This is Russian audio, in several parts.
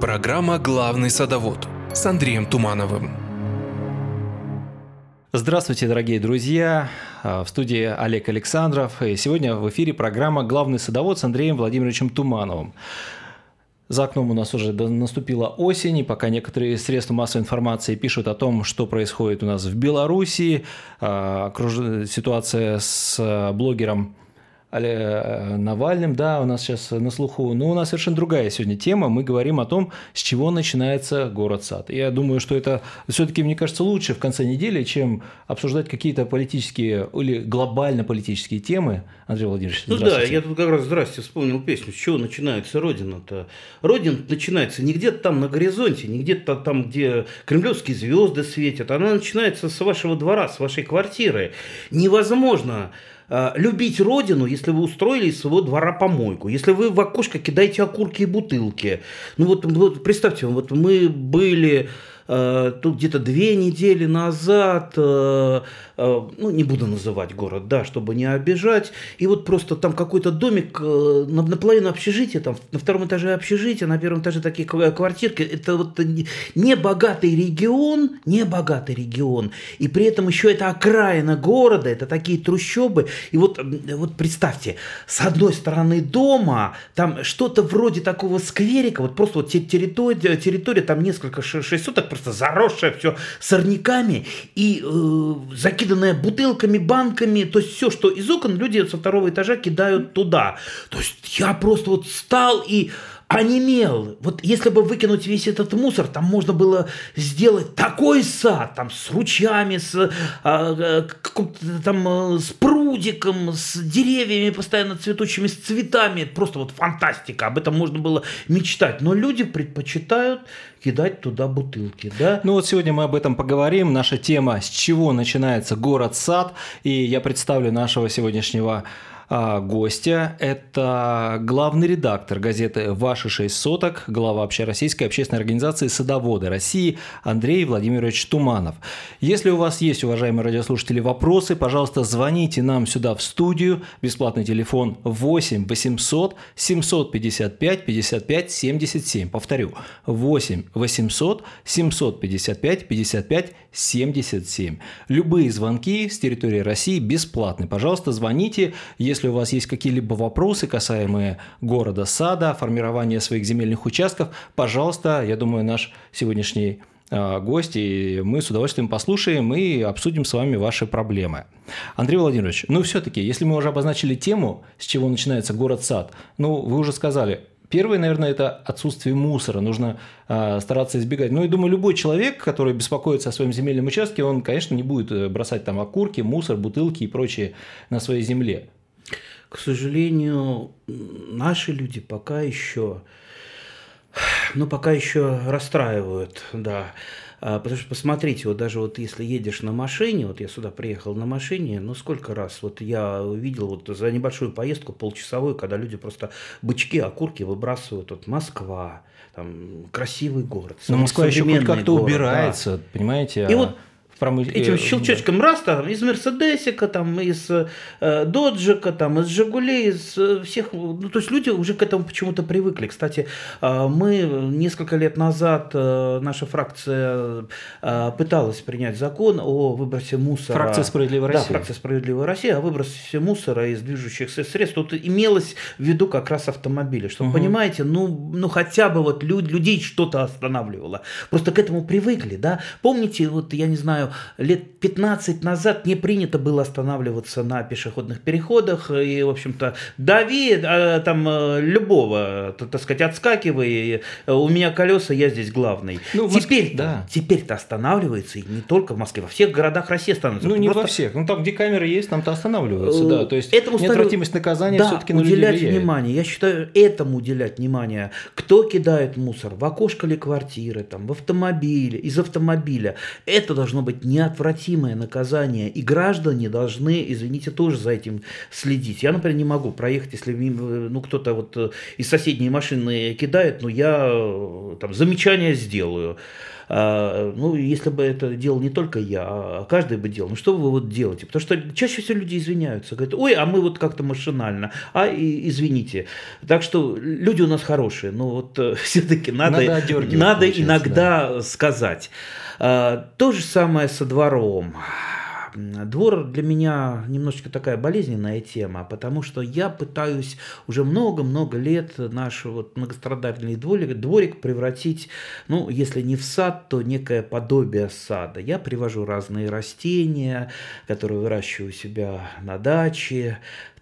Программа «Главный садовод» с Андреем Тумановым. Здравствуйте, дорогие друзья! В студии Олег Александров. И сегодня в эфире программа «Главный садовод» с Андреем Владимировичем Тумановым. За окном у нас уже наступила осень, и пока некоторые средства массовой информации пишут о том, что происходит у нас в Беларуси, а, ситуация с блогером Э, Навальным, да, у нас сейчас на слуху, но у нас совершенно другая сегодня тема. Мы говорим о том, с чего начинается город-сад. Я думаю, что это все-таки, мне кажется, лучше в конце недели, чем обсуждать какие-то политические или глобально-политические темы. Андрей Владимирович, Ну да, я тут как раз, здрасте, вспомнил песню. С чего начинается Родина-то? Родина начинается не где-то там на горизонте, не где-то там, где кремлевские звезды светят. Она начинается с вашего двора, с вашей квартиры. Невозможно любить родину, если вы устроили из своего двора помойку, если вы в окошко кидаете окурки и бутылки. Ну вот, вот представьте, вот мы были Э, тут где-то две недели назад, э, э, ну, не буду называть город, да, чтобы не обижать, и вот просто там какой-то домик, на, наполовину общежития, там на втором этаже общежития, на первом этаже такие квартирки, это вот не богатый регион, не богатый регион, и при этом еще это окраина города, это такие трущобы, и вот, вот представьте, с одной стороны дома, там что-то вроде такого скверика, вот просто вот территория, территория там несколько, шесть суток просто заросшее все сорняками и э, закиданное бутылками, банками, то есть все, что из окон люди со второго этажа кидают туда. То есть я просто вот стал и онемел. Вот если бы выкинуть весь этот мусор, там можно было сделать такой сад, там с ручьями, с, а, там, с прудиком, с деревьями постоянно цветущими, с цветами. Просто вот фантастика. Об этом можно было мечтать. Но люди предпочитают кидать туда бутылки, да? Ну вот сегодня мы об этом поговорим. Наша тема «С чего начинается город-сад?» И я представлю нашего сегодняшнего а, гостя. Это главный редактор газеты «Ваши шесть соток», глава общероссийской общественной организации «Садоводы России» Андрей Владимирович Туманов. Если у вас есть, уважаемые радиослушатели, вопросы, пожалуйста, звоните нам сюда в студию. Бесплатный телефон 8 800 755 55 77. Повторю, 8 800 755 55 77. Любые звонки с территории России бесплатны. Пожалуйста, звоните, если если у вас есть какие-либо вопросы, касаемые города, сада, формирования своих земельных участков, пожалуйста, я думаю, наш сегодняшний а, гость, и мы с удовольствием послушаем и обсудим с вами ваши проблемы. Андрей Владимирович, ну все-таки, если мы уже обозначили тему, с чего начинается город-сад, ну вы уже сказали, Первое, наверное, это отсутствие мусора. Нужно э, стараться избегать. Ну, и думаю, любой человек, который беспокоится о своем земельном участке, он, конечно, не будет э, бросать там окурки, мусор, бутылки и прочее на своей земле. К сожалению, наши люди пока еще, ну, пока еще расстраивают, да. А, потому что посмотрите, вот даже вот если едешь на машине, вот я сюда приехал на машине, ну сколько раз, вот я увидел вот за небольшую поездку полчасовую, когда люди просто бычки, окурки выбрасывают, вот Москва, там красивый город. Но Москва еще хоть как-то убирается, да. понимаете? И а... вот промыш... этим э, щелчочком да. раз там из Мерседесика, там из э, Доджика, там из Жигулей, из э, всех, ну то есть люди уже к этому почему-то привыкли. Кстати, э, мы несколько лет назад э, наша фракция э, пыталась принять закон о выбросе мусора. Фракция Справедливая Россия. Да, фракция Справедливая Россия, о выбросе мусора из движущихся средств. Тут имелось в виду как раз автомобили, что угу. понимаете, ну ну хотя бы вот люд, людей что-то останавливало. Просто к этому привыкли, да. Помните, вот я не знаю лет 15 назад не принято было останавливаться на пешеходных переходах. И, в общем-то, дави а, там э, любого, так сказать, отскакивай, у меня колеса, я здесь главный. Ну, теперь, да. теперь-то останавливается, и не только в Москве, во всех городах России останавливается. Ну, не Просто... во всех, ну там, где камеры есть, там-то останавливаются, да, то есть этому неотвратимость наказания да, все-таки на уделять людей внимание, я считаю, этому уделять внимание, кто кидает мусор, в окошко ли квартиры, там, в автомобиле, из автомобиля, это должно быть неотвратимое наказание, и граждане должны, извините, тоже за этим следить. Я, например, не могу проехать, если ну, кто-то вот э, из соседней машины кидает, но я э, там замечание сделаю. А, ну, если бы это делал не только я, а каждый бы делал, ну что вы вот делаете? Потому что чаще всего люди извиняются, говорят, ой, а мы вот как-то машинально, а и, извините. Так что люди у нас хорошие, но вот э, все-таки надо, надо, надо иногда да. сказать. А, то же самое со двором. Двор для меня немножечко такая болезненная тема, потому что я пытаюсь уже много-много лет наш вот многострадательный дворик, дворик превратить, ну, если не в сад, то некое подобие сада. Я привожу разные растения, которые выращиваю у себя на даче,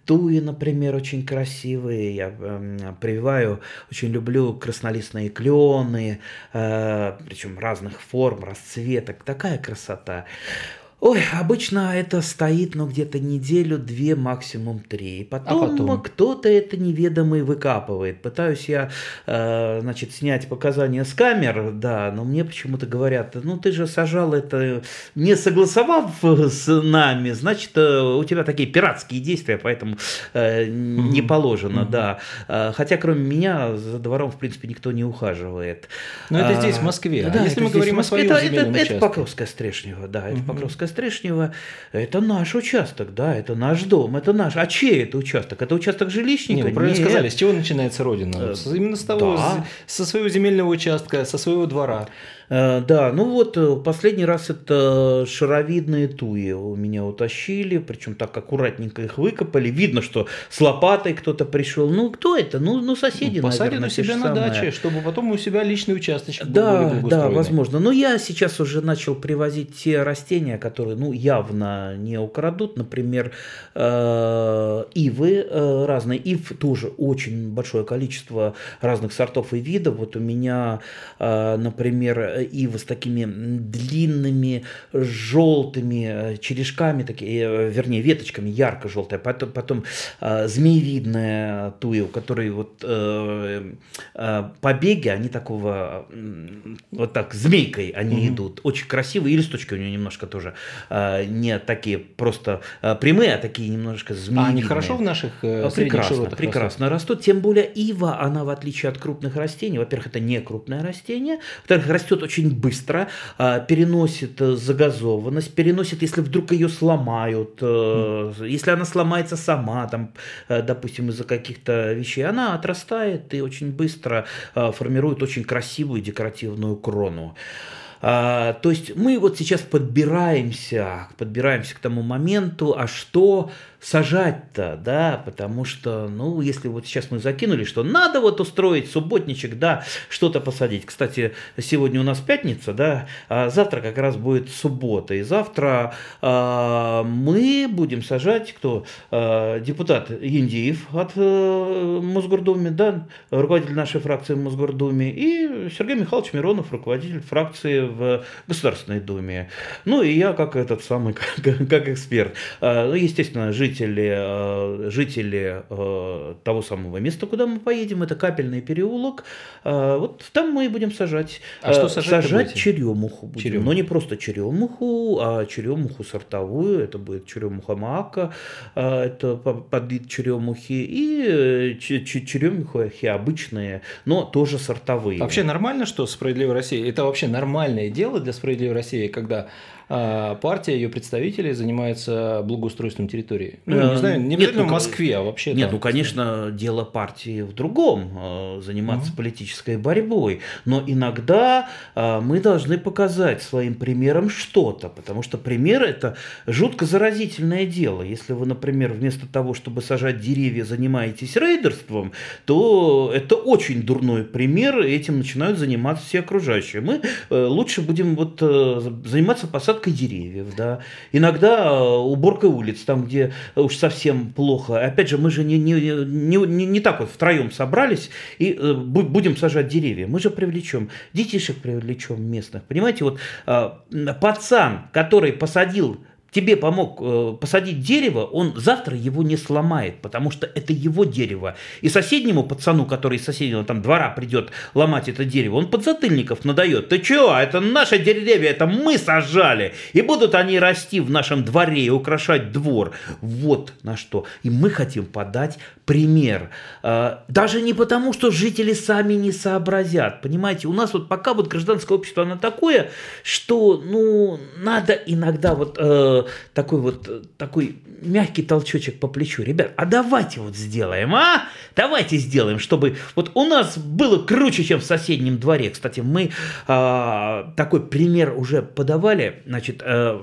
туи, например, очень красивые. Я э, прививаю, очень люблю краснолистные клены, э, причем разных форм, расцветок. Такая красота. Ой, обычно это стоит, ну, где-то неделю-две, максимум три. Потом, а потом? кто-то это неведомый выкапывает. Пытаюсь я, э, значит, снять показания с камер, да, но мне почему-то говорят, ну, ты же сажал это, не согласовав с нами, значит, э, у тебя такие пиратские действия, поэтому э, не положено, mm-hmm. да. Э, хотя, кроме меня, за двором, в принципе, никто не ухаживает. Но это а, здесь, в Москве. Да, а если мы говорим о своем это, это, это Покровская Стрешнева, да, это mm-hmm. Покровская Стрешнева, это наш участок, да, это наш дом, это наш. А чей это участок? Это участок жилищника? Нет, правильно Нет. сказали, с чего начинается Родина? Э, именно с того, да. со своего земельного участка, со своего двора. Э, да, ну вот э, последний раз это шаровидные туи у меня утащили, причем так аккуратненько их выкопали. Видно, что с лопатой кто-то пришел. Ну, кто это? Ну, ну соседи, ну, Посадят наверное, у себя на самое. даче, чтобы потом у себя личный участочек да, был Да, возможно. Но я сейчас уже начал привозить те растения, которые, ну, явно не украдут. Например, э, ивы разные. Ив тоже очень большое количество разных сортов и видов. Вот у меня, например, ива с такими длинными желтыми э, черешками, такие, э, вернее, веточками ярко-желтая, потом, потом э, змеевидная туя, у которой вот побеги, они такого, вот так, змейкой они mm-hmm. идут, очень красивые, и листочки у нее немножко тоже не такие просто прямые, а такие немножко змеевидные. А они хорошо в наших Прекрасно, прекрасно растут. растут, тем более ива, она в отличие от крупных растений, во-первых, это не крупное растение, во-вторых, растет очень быстро, а, переносит э, загазованность, переносит, если вдруг ее сломают, mm. если она сломается сама, там, э, допустим, из-за каких-то вещей, она отрастает и очень быстро формирует очень красивую декоративную крону. А, то есть мы вот сейчас подбираемся, подбираемся к тому моменту, а что сажать-то, да, потому что, ну, если вот сейчас мы закинули, что надо вот устроить субботничек, да, что-то посадить. Кстати, сегодня у нас пятница, да, а завтра как раз будет суббота, и завтра а, мы будем сажать, кто? А, депутат Индиев от а, Мосгордуме, да, руководитель нашей фракции в Мосгордуме, и Сергей Михайлович Миронов, руководитель фракции в Государственной Думе. Ну, и я как этот самый, как, как эксперт. А, ну, естественно, жить жители, э, жители э, того самого места, куда мы поедем, это капельный переулок. Э, вот там мы и будем сажать. А что сажать? Сажать черемуху будем. Черемуху. Но не просто черемуху, а черемуху сортовую. Это будет черемуха мака, это подвид черемухи. И черемухи обычные, но тоже сортовые. Вообще нормально, что «Справедливая Россия» – это вообще нормальное дело для «Справедливой России», когда партия, ее представители занимаются благоустройством территории. Ну, не знаю, не обязательно в Москве, а вообще. Нет, ну, конечно, дело партии в другом, э, заниматься политической борьбой. Но иногда э, мы должны показать своим примером что-то, потому что пример – это жутко заразительное дело. Если вы, например, вместо того, чтобы сажать деревья, занимаетесь рейдерством, то это очень дурной пример, и этим начинают заниматься все окружающие. Мы э, лучше будем вот заниматься посадкой деревьев, да, иногда э, уборкой улиц, там, где уж совсем плохо. Опять же, мы же не, не, не, не, не так вот втроем собрались и э, будем сажать деревья. Мы же привлечем, детишек привлечем местных. Понимаете, вот э, пацан, который посадил тебе помог э, посадить дерево, он завтра его не сломает, потому что это его дерево. И соседнему пацану, который из соседнего там двора придет ломать это дерево, он подзатыльников надает. Ты чё, это наше деревья, это мы сажали. И будут они расти в нашем дворе и украшать двор. Вот на что. И мы хотим подать пример. Э, даже не потому, что жители сами не сообразят. Понимаете, у нас вот пока вот гражданское общество, оно такое, что, ну, надо иногда вот э, такой вот такой мягкий толчочек по плечу. Ребят, а давайте вот сделаем, а? Давайте сделаем, чтобы вот у нас было круче, чем в соседнем дворе. Кстати, мы э, такой пример уже подавали. Значит, э,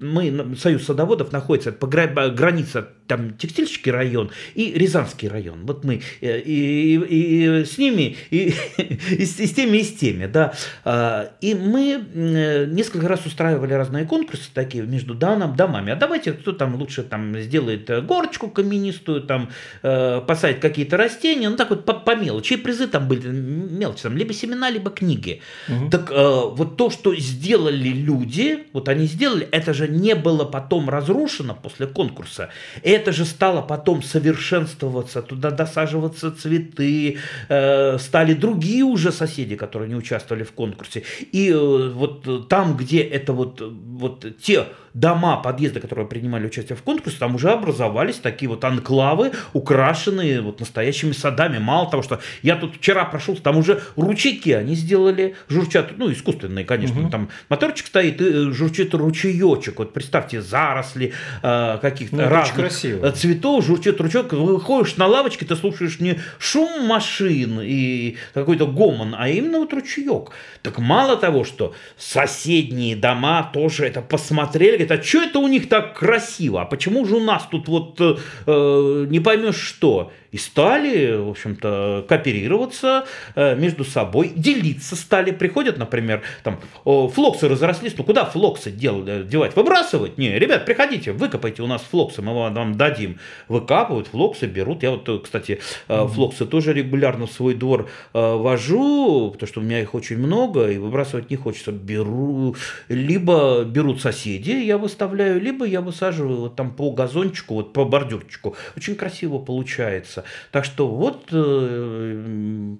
мы, Союз садоводов находится по границе там Текстильский район и Рязанский район. Вот мы э, и, и, и с ними, и, и, с, и с теми, и с теми, да. А, и мы э, несколько раз устраивали разные конкурсы такие между данным, домами. А давайте, кто там лучше там сделает горочку каменистую, там э, посадит какие-то растения, ну так вот по, по мелочи. И призы там были мелочи, там либо семена, либо книги. Угу. Так вот то, что сделали люди, вот они сделали, это же не было потом разрушено после конкурса. Это же стало потом совершенствоваться, туда досаживаться цветы, э, стали другие уже соседи, которые не участвовали в конкурсе. И э, вот там, где это вот, вот те дома, подъезды, которые принимали участие в конкурсе, там уже образовались такие вот анклавы, украшенные вот настоящими садами. Мало того, что я тут вчера прошел, там уже ручейки они сделали, журчат, ну, искусственные, конечно, угу. там моторчик стоит и э, журчит ручеечек. Вот представьте, заросли э, каких-то ну, разных цветов, журчит ручеек. Выходишь на лавочке, ты слушаешь не шум машин и какой-то гомон, а именно вот ручеек. Так мало того, что соседние дома тоже это посмотрели, говорит, а что это у них так красиво? А почему же у нас тут вот э, э не поймешь что? И стали, в общем-то, кооперироваться э, между собой, делиться стали. Приходят, например, там, флоксы разрослись, ну куда флоксы дел, э, девать? Выбрасывать? Не, ребят, приходите, выкопайте у нас флоксы, мы вам дадим. Выкапывают, флоксы берут. Я вот, э, кстати, флоксы тоже регулярно в свой двор вожу, потому что у меня их очень много, и выбрасывать не хочется. Беру, либо берут соседи, я выставляю, либо я высаживаю вот там по газончику, вот по бордюрчику. Очень красиво получается находится. Так что вот э,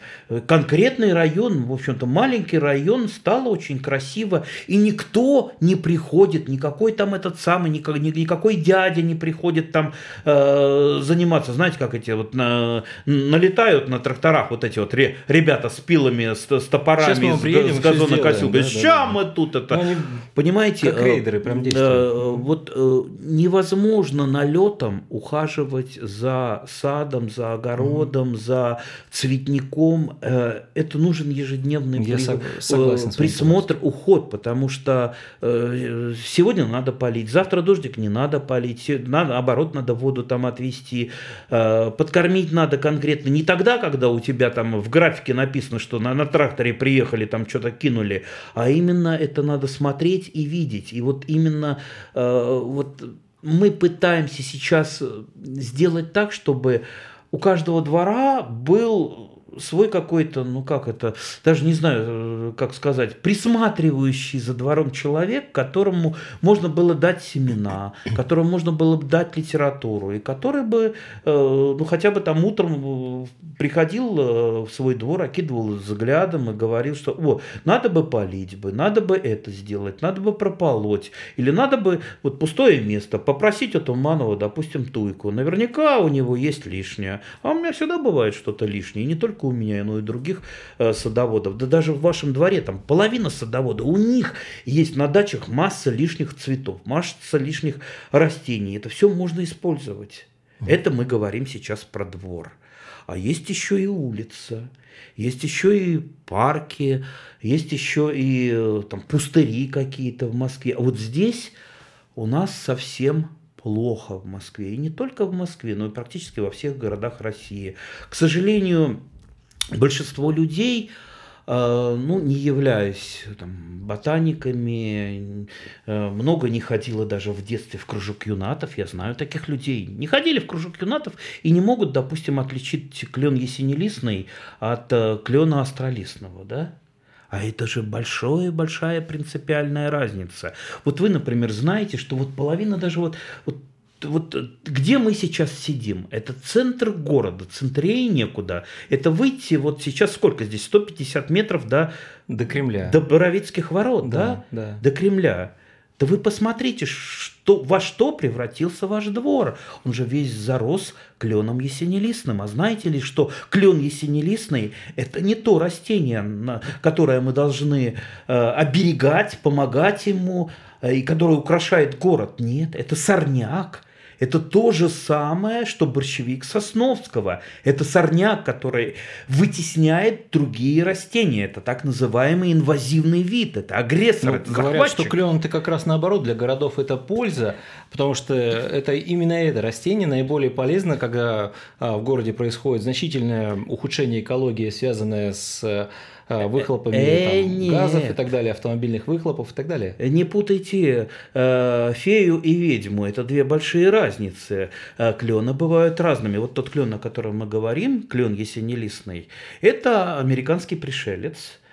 конкретный район, в общем-то маленький район, стало очень красиво, и никто не приходит, никакой там этот самый, никакой дядя не приходит там э, заниматься. Знаете, как эти вот на, налетают на тракторах вот эти вот ре, ребята с пилами, с, с топорами, с, приедем, с газонокосилкой. Да, Сейчас да, мы тут это... Ну, они, Понимаете? Как рейдеры прям действуют. Э, вот э, невозможно налетом ухаживать за садом, за огородом, mm-hmm. за цветником. Э, это нужен ежедневный Я при, согласен присмотр, уход, потому что э, сегодня надо полить, завтра дождик не надо полить, надо, наоборот, надо воду там отвести, э, подкормить надо конкретно. Не тогда, когда у тебя там в графике написано, что на, на тракторе приехали, там что-то кинули, а именно это надо смотреть и видеть. И вот именно вот мы пытаемся сейчас сделать так, чтобы у каждого двора был свой какой-то, ну как это, даже не знаю, э, как сказать, присматривающий за двором человек, которому можно было дать семена, которому можно было бы дать литературу, и который бы, э, ну хотя бы там утром э, приходил в свой двор, окидывал взглядом и говорил, что о, надо бы полить бы, надо бы это сделать, надо бы прополоть, или надо бы вот пустое место попросить у Туманова, допустим, туйку. Наверняка у него есть лишнее, а у меня всегда бывает что-то лишнее, и не только только у меня, но и других э, садоводов. Да даже в вашем дворе там половина садовода, у них есть на дачах масса лишних цветов, масса лишних растений. Это все можно использовать. Это мы говорим сейчас про двор. А есть еще и улица, есть еще и парки, есть еще и э, там пустыри какие-то в Москве. А вот здесь у нас совсем плохо в Москве. И не только в Москве, но и практически во всех городах России. К сожалению, большинство людей, э, ну, не являясь там, ботаниками, э, много не ходило даже в детстве в кружок юнатов, я знаю таких людей, не ходили в кружок юнатов и не могут, допустим, отличить клен есенелистный от э, клена астролистного, да? А это же большая-большая принципиальная разница. Вот вы, например, знаете, что вот половина даже вот, вот вот где мы сейчас сидим? Это центр города, центрее некуда. Это выйти вот сейчас сколько здесь? 150 метров до, до Кремля. До Боровицких ворот, да? Да, да. До Кремля. Да вы посмотрите, что, во что превратился ваш двор. Он же весь зарос кленом ясенелистным. А знаете ли, что клен ясенелистный – это не то растение, которое мы должны э, оберегать, помогать ему, э, и которое украшает город. Нет, это сорняк – это то же самое, что борщевик Сосновского. Это сорняк, который вытесняет другие растения. Это так называемый инвазивный вид. Это агрессор, ну, это Говорят, что клен это как раз наоборот для городов это польза, потому что это именно это растение наиболее полезно, когда а, в городе происходит значительное ухудшение экологии, связанное с выхлопами э, там, газов и так далее, автомобильных выхлопов и так далее. Не путайте э, фею и ведьму, это две большие разницы. Э, клены бывают разными. Вот тот клен, о котором мы говорим, клен ясенелистный, это американский пришелец, Э,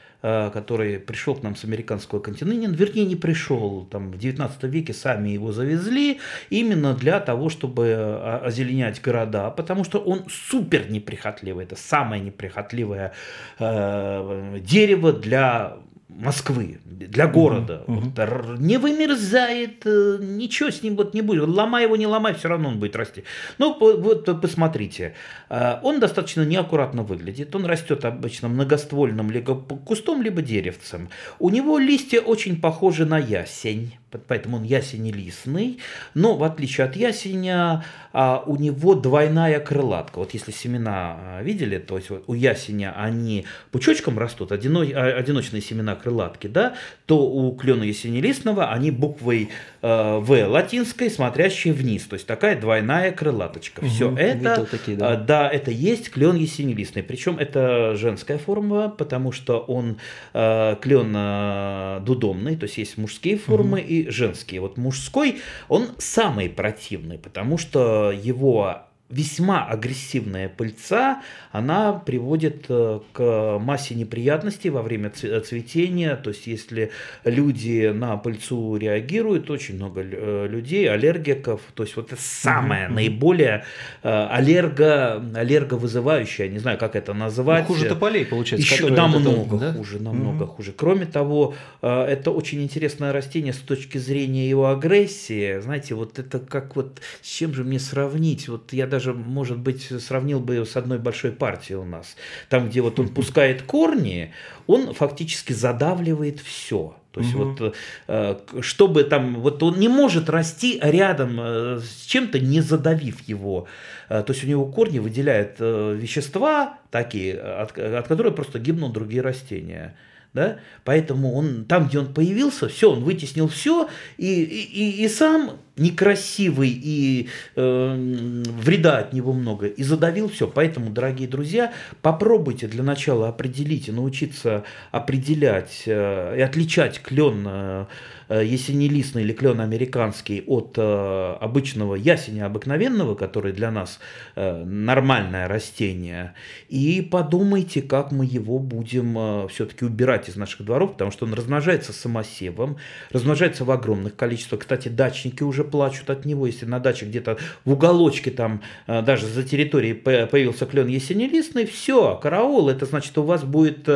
который пришел к нам с американского континента, вернее не пришел, там в 19 веке сами его завезли именно для того, чтобы э, озеленять города, потому что он супер неприхотливый, это самое неприхотливое э, дерево для Москвы, для города. Угу, вот, Не вымерзает, э, ничего с ним вот не будет. Ломай его, не ломай, все равно он будет расти. Ну, вот посмотрите. Э, он достаточно неаккуратно выглядит. Он растет обычно многоствольным либо кустом, либо деревцем. У него листья очень похожи на ясень поэтому он ясенелистный, но в отличие от ясеня а, у него двойная крылатка. Вот если семена а, видели, то есть у ясеня они пучочком растут, а, одиночные семена крылатки, да, то у клена ясенелистного они буквой В латинской, смотрящей вниз, то есть такая двойная крылаточка. Угу, Все это, такие, да. да, это есть клен ясенелистный, причем это женская форма, потому что он э, клен э, дудомный, то есть есть мужские формы угу. и женские. Вот мужской, он самый противный, потому что его весьма агрессивная пыльца, она приводит э, к массе неприятностей во время цветения. То есть, если люди на пыльцу реагируют, очень много э, людей, аллергиков. То есть, вот это самое mm-hmm. наиболее э, аллерго, аллерговызывающее, не знаю, как это назвать. Ну, хуже тополей, получается. Еще намного это, да? хуже, намного mm-hmm. хуже. Кроме того, это очень интересное растение с точки зрения его агрессии. Знаете, вот это как вот, с чем же мне сравнить? Вот я даже даже, может быть, сравнил бы с одной большой партией у нас. Там, где вот он пускает корни, он фактически задавливает все. То есть угу. вот э, чтобы там, вот он не может расти рядом э, с чем-то, не задавив его. Э, то есть у него корни выделяют вещества такие, от, от которых просто гибнут другие растения да, поэтому он там, где он появился, все, он вытеснил все, и, и, и сам некрасивый, и э, вреда от него много, и задавил все. Поэтому, дорогие друзья, попробуйте для начала определить и научиться определять э, и отличать клен э, Э, ясенелистный или клен американский от э, обычного ясеня обыкновенного, который для нас э, нормальное растение, и подумайте, как мы его будем все-таки убирать из наших дворов, потому что он размножается самосевом, размножается в огромных количествах. Кстати, дачники уже плачут от него, если на даче где-то в уголочке там даже за территорией появился клен ясенелистный, все, караул, это значит, у вас будет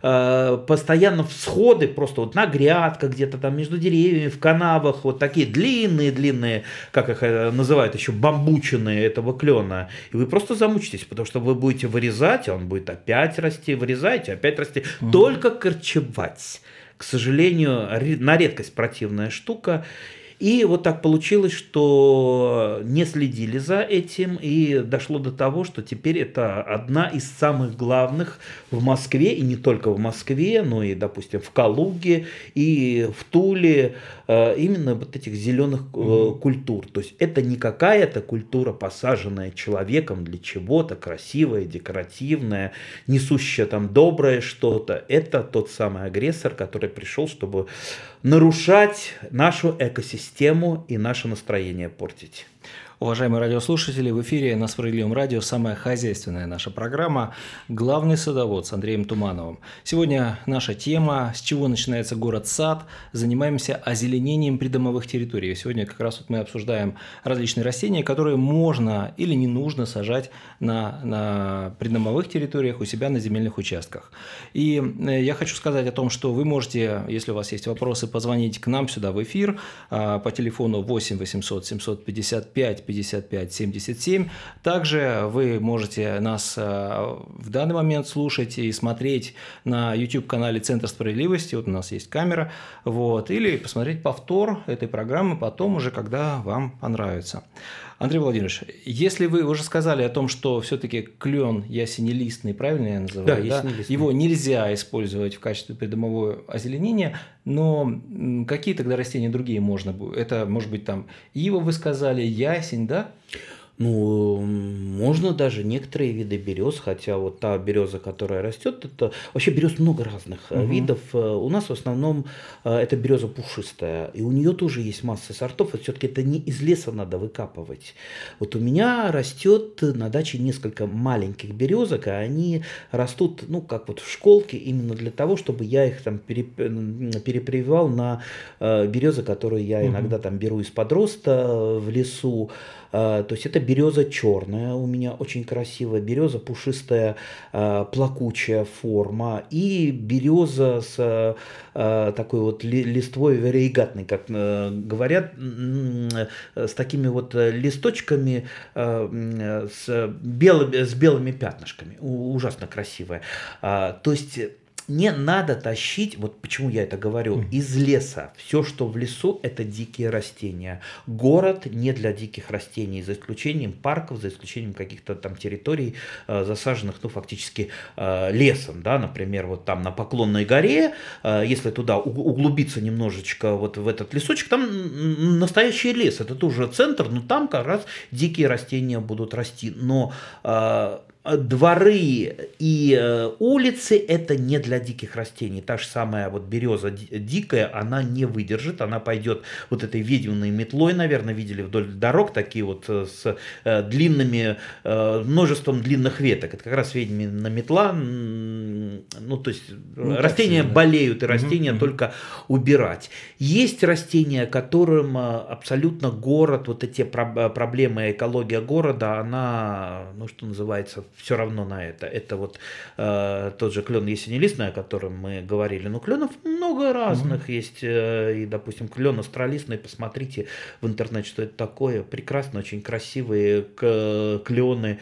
постоянно всходы просто вот на грядках где-то там между деревьями, в канавах, вот такие длинные-длинные, как их э, называют еще, бамбучины этого клена. И вы просто замучитесь, потому что вы будете вырезать, а он будет опять расти, вырезаете, опять расти. Угу. Только корчевать. К сожалению, на редкость противная штука. И вот так получилось, что не следили за этим, и дошло до того, что теперь это одна из самых главных в Москве, и не только в Москве, но и, допустим, в Калуге и в Туле, э, именно вот этих зеленых mm-hmm. культур. То есть это не какая-то культура, посаженная человеком для чего-то, красивая, декоративная, несущая там доброе что-то. Это тот самый агрессор, который пришел, чтобы нарушать нашу экосистему и наше настроение портить. Уважаемые радиослушатели, в эфире на Справедливом радио самая хозяйственная наша программа «Главный садовод» с Андреем Тумановым. Сегодня наша тема «С чего начинается город-сад?» Занимаемся озеленением придомовых территорий. Сегодня как раз вот мы обсуждаем различные растения, которые можно или не нужно сажать на, на придомовых территориях у себя на земельных участках. И э, я хочу сказать о том, что вы можете, если у вас есть вопросы, позвонить к нам сюда в эфир а, по телефону 8 800 755 55 77. Также вы можете нас э, в данный момент слушать и смотреть на YouTube-канале Центр справедливости. Вот у нас есть камера. Вот, или посмотреть повтор этой программы потом уже, когда вам понравится. Андрей Владимирович, если вы уже сказали о том, что все-таки клен ясенелистный, правильно я называю, да, да? его нельзя использовать в качестве придомового озеленения, но какие тогда растения другие можно? Это может быть там ива, вы сказали, ясень, да? Ну, можно даже некоторые виды берез, хотя вот та береза, которая растет, это вообще берез много разных угу. видов. Э, у нас в основном э, это береза пушистая, и у нее тоже есть масса сортов. Вот все-таки это не из леса надо выкапывать. Вот у меня растет на даче несколько маленьких березок, и они растут, ну, как вот в школке, именно для того, чтобы я их там перепрививал на березы, которые я иногда там беру из подроста в лесу. То есть это береза черная у меня очень красивая, береза пушистая, э, плакучая форма и береза с э, такой вот листвой варигатной, как э, говорят, с такими вот листочками с белыми, с белыми пятнышками. Ужасно красивая. То есть не надо тащить, вот почему я это говорю, из леса. Все, что в лесу, это дикие растения. Город не для диких растений, за исключением парков, за исключением каких-то там территорий, э, засаженных, ну, фактически э, лесом, да, например, вот там на Поклонной горе, э, если туда углубиться немножечко вот в этот лесочек, там настоящий лес, это тоже центр, но там как раз дикие растения будут расти. Но дворы и э, улицы это не для диких растений. Та же самая вот береза дикая, она не выдержит, она пойдет вот этой ведьминой метлой, наверное, видели вдоль дорог такие вот э, с длинными, множеством длинных веток. Это как раз ведьмина метла, ну то есть ну, растения сильно. болеют, и растения угу, только убирать. Есть растения, которым абсолютно город, вот эти проблемы, экология города, она, ну что называется, все равно на это. Это вот э, тот же клен ясенелистный, о котором мы говорили. Но кленов много разных mm-hmm. есть. Э, и, допустим, клен астролистный, посмотрите в интернете, что это такое. Прекрасно, очень красивые клены.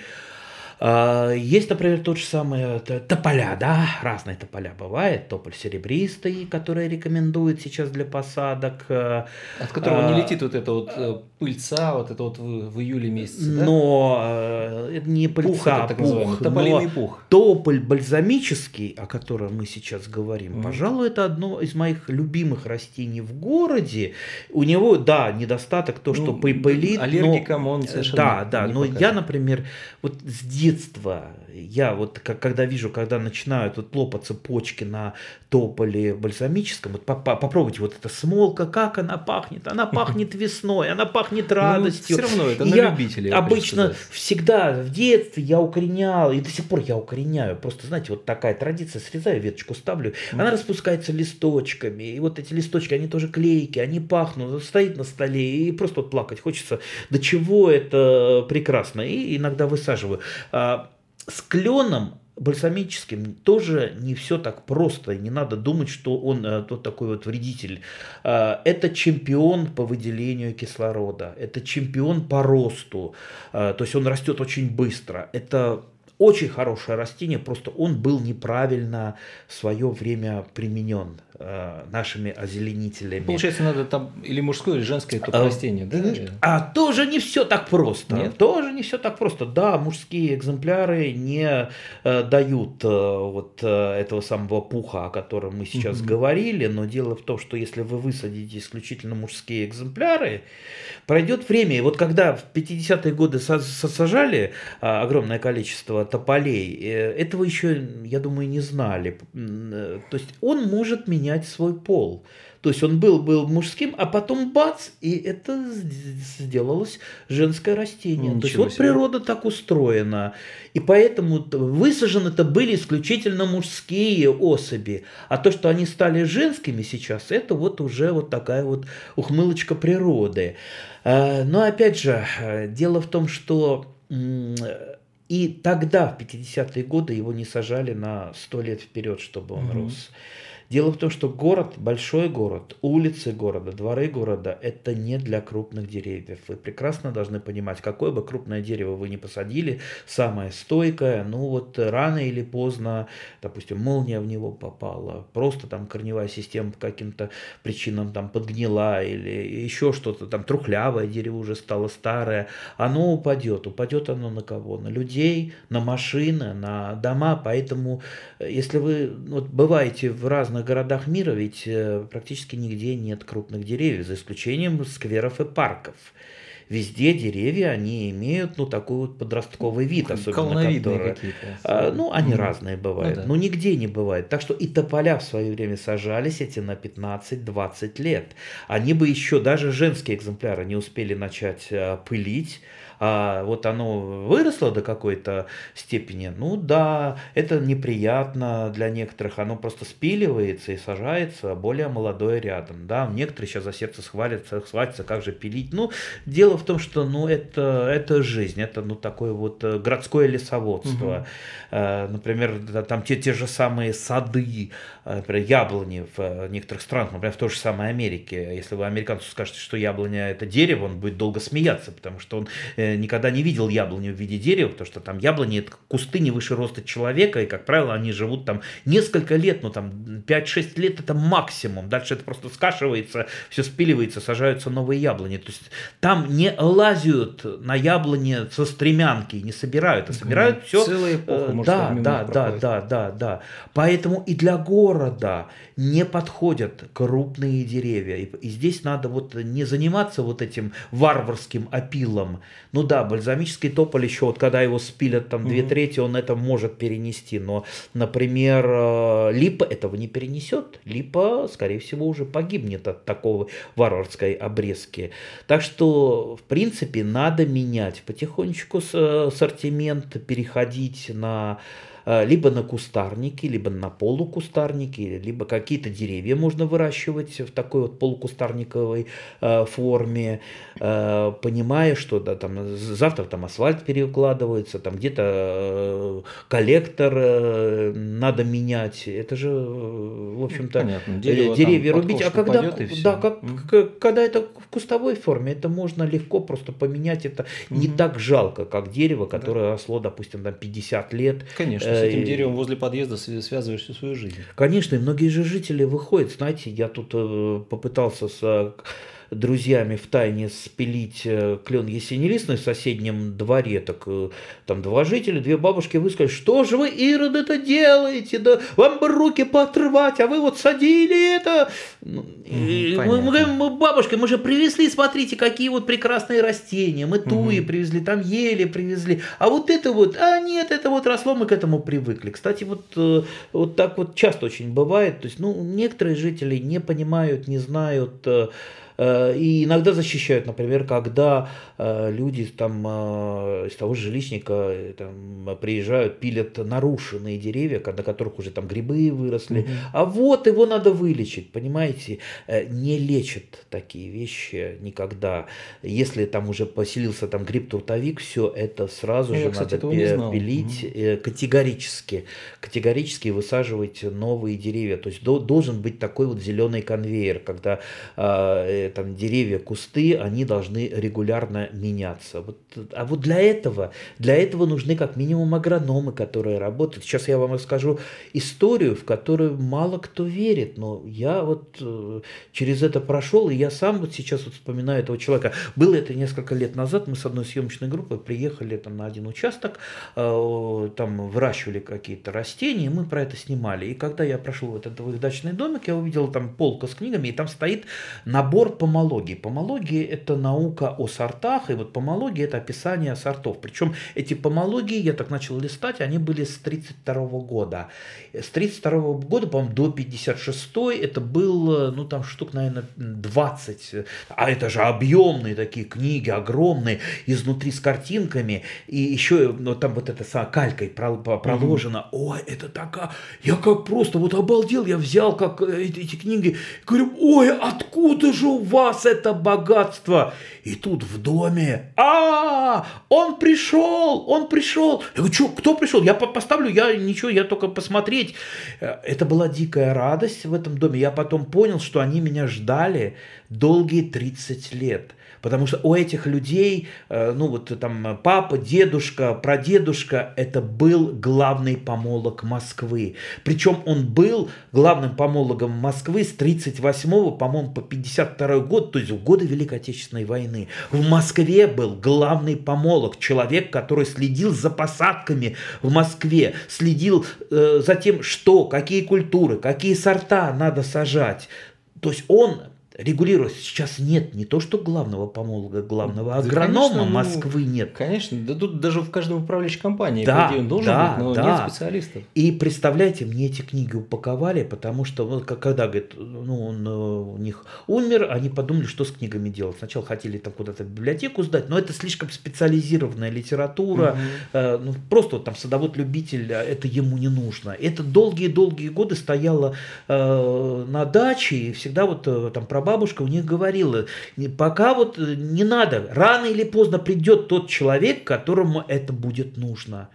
Есть, например, тот же самый тополя, да, разные тополя бывает. Тополь серебристый, который рекомендуют сейчас для посадок. Э, От которого а, не летит вот эта вот э, пыльца, вот это вот в, в июле месяце, да? Но э, это не пыльца, пух, это так пух, тополиный пух. Тополь бальзамический, о котором мы сейчас говорим, mm. пожалуй, это одно из моих любимых растений в городе. У него, да, недостаток то, что ну, пылит. Аллергикам но, он совершенно Да, да, но покажет. я, например, вот с детства. Я вот как, когда вижу, когда начинают вот лопаться почки на тополе бальзамическом, вот попробуйте вот эта смолка, как она пахнет, она пахнет весной, она пахнет ну, радостью. Ну, все равно это на я любителей. Обычно всегда в детстве я укоренял, и до сих пор я укореняю, просто знаете, вот такая традиция, срезаю веточку, ставлю, она распускается листочками, и вот эти листочки, они тоже клейкие, они пахнут, стоит на столе, и просто вот плакать хочется, до чего это прекрасно, и иногда высаживаю. А, с кленом бальсамическим тоже не все так просто. Не надо думать, что он э, тот такой вот вредитель. Э, это чемпион по выделению кислорода. Это чемпион по росту. Э, то есть он растет очень быстро. Это очень хорошее растение, просто он был неправильно в свое время применен нашими озеленителями. Получается, надо там или мужское, или женское только а, растение, да? А тоже не все так просто. Нет? Тоже не все так просто. Да, мужские экземпляры не э, дают э, вот э, этого самого пуха, о котором мы сейчас угу. говорили, но дело в том, что если вы высадите исключительно мужские экземпляры, пройдет время, и вот когда в 50-е годы сажали э, огромное количество тополей, этого еще, я думаю, не знали. То есть он может менять свой пол. То есть он был, был мужским, а потом бац, и это сделалось женское растение. Ничего То есть вот себе. природа так устроена. И поэтому высажены это были исключительно мужские особи. А то, что они стали женскими сейчас, это вот уже вот такая вот ухмылочка природы. А, но опять же, дело в том, что и тогда, в 50-е годы, его не сажали на 100 лет вперед, чтобы он угу. рос. Дело в том, что город, большой город, улицы города, дворы города – это не для крупных деревьев. Вы прекрасно должны понимать, какое бы крупное дерево вы не посадили, самое стойкое, ну вот рано или поздно, допустим, молния в него попала, просто там корневая система по каким-то причинам там подгнила или еще что-то, там трухлявое дерево уже стало старое, оно упадет. Упадет оно на кого? На людей, на машины, на дома. Поэтому, э, если вы вот, бываете в разных крупных городах мира ведь э, практически нигде нет крупных деревьев, за исключением скверов и парков. Везде деревья, они имеют, ну, такой вот подростковый вид, особенно которые... А, ну, они mm. разные бывают, ну, да. но нигде не бывает. Так что и тополя в свое время сажались эти на 15-20 лет. Они бы еще, даже женские экземпляры не успели начать а, пылить, а вот оно выросло до какой-то степени, ну да, это неприятно для некоторых, оно просто спиливается и сажается более молодое рядом, да, некоторые сейчас за сердце схвалятся, схватятся, как же пилить, ну, дело в том, что, ну, это, это жизнь, это, ну, такое вот э, городское лесоводство, угу. например, там те, те же самые сады, э, например, яблони в некоторых странах, например, в той же самой Америке, если вы американцу скажете, что яблоня это дерево, он будет долго смеяться, потому что он никогда не видел яблоню в виде дерева, потому что там яблони это кусты не выше роста человека, и, как правило, они живут там несколько лет, ну там 5-6 лет это максимум, дальше это просто скашивается, все спиливается, сажаются новые яблони. То есть там не лазят на яблони со стремянки, не собирают, а собирают все. Целая эпоха, может, да, да, да, да, да, да. Поэтому и для города не подходят крупные деревья. И, и здесь надо вот не заниматься вот этим варварским опилом, ну да, бальзамический тополь еще, вот когда его спилят там две угу. трети, он это может перенести. Но, например, э, липа этого не перенесет. Липа, скорее всего, уже погибнет от такого варварской обрезки. Так что, в принципе, надо менять потихонечку э, ассортимент, переходить на либо на кустарники, либо на полукустарники, либо какие-то деревья можно выращивать в такой вот полукустарниковой э, форме, э, понимая, что да, там, завтра там асфальт перекладывается, там где-то коллектор надо менять. Это же, в общем-то, Понятно. Дерево, деревья рубить. А когда, да, как, mm. когда это в кустовой форме, это можно легко просто поменять. Это mm-hmm. не так жалко, как дерево, которое да. росло, допустим, там 50 лет. Конечно с этим деревом возле подъезда связываешь всю свою жизнь. Конечно, и многие же жители выходят. Знаете, я тут э, попытался с друзьями в тайне спилить э, клен ясенелистный в соседнем дворе, так э, там два жителя, две бабушки высказали, что же вы, Ирод, это делаете, да вам бы руки поотрывать, а вы вот садили это. Угу, мы, мы, мы, бабушка, мы же привезли, смотрите, какие вот прекрасные растения, мы туи угу. привезли, там ели привезли, а вот это вот, а нет, это вот росло, мы к этому привыкли. Кстати, вот, э, вот так вот часто очень бывает, то есть, ну, некоторые жители не понимают, не знают, и иногда защищают, например, когда э, люди там э, из того же жилищника там, приезжают, пилят нарушенные деревья, на которых уже там грибы выросли. Угу. А вот его надо вылечить, понимаете? Не лечат такие вещи никогда. Если там уже поселился там гриб-трутовик, все это сразу Я, же кстати, надо пилить угу. категорически. Категорически высаживать новые деревья. То есть должен быть такой вот зеленый конвейер, когда там деревья, кусты, они должны регулярно меняться. Вот, а вот для этого, для этого нужны как минимум агрономы, которые работают. Сейчас я вам расскажу историю, в которую мало кто верит, но я вот э, через это прошел, и я сам вот сейчас вот вспоминаю этого человека. Было это несколько лет назад, мы с одной съемочной группой приехали там на один участок, э, там выращивали какие-то растения, и мы про это снимали. И когда я прошел в этот двухэтажный домик, я увидел там полку с книгами, и там стоит набор помологии? Помология – это наука о сортах, и вот помология – это описание сортов. Причем эти помологии, я так начал листать, они были с 1932 года. С 1932 года, по-моему, до 56 это был, ну, там штук, наверное, 20. А это же объемные такие книги, огромные, изнутри с картинками. И еще ну, там вот это с калькой проложено. Mm-hmm. Ой, это такая... Я как просто вот обалдел, я взял как эти, эти книги, говорю, ой, откуда же у вас это богатство? И тут в доме, а, он пришел, он пришел. Я говорю, что, кто пришел? Я поставлю, я ничего, я только посмотреть. Э, это была дикая радость в этом доме. Я потом понял, что они меня ждали долгие 30 лет. Потому что у этих людей, э, ну вот там папа, дедушка, прадедушка, это был главный помолог Москвы. Причем он был главным помологом Москвы с 38 по-моему, по 52 год, то есть в годы Великой Отечественной войны. В Москве был главный помолог, человек, который следил за посадками в Москве, следил э, за тем, что, какие культуры, какие сорта надо сажать. То есть он регулировать. Сейчас нет не то, что главного помолога, главного да, агронома конечно, ну, Москвы нет. Конечно, да тут даже в каждом управляющей компании, да, он должен да, быть, но да. нет специалистов. И представляете, мне эти книги упаковали, потому что вот когда, говорит, ну, он э, у них умер, они подумали, что с книгами делать. Сначала хотели там куда-то в библиотеку сдать, но это слишком специализированная литература, угу. э, ну, просто вот, там садовод-любитель, а это ему не нужно. Это долгие-долгие годы стояло э, на даче, и всегда вот э, там про бабушка у них говорила, пока вот э, не надо, рано или поздно придет тот человек, которому это будет нужно.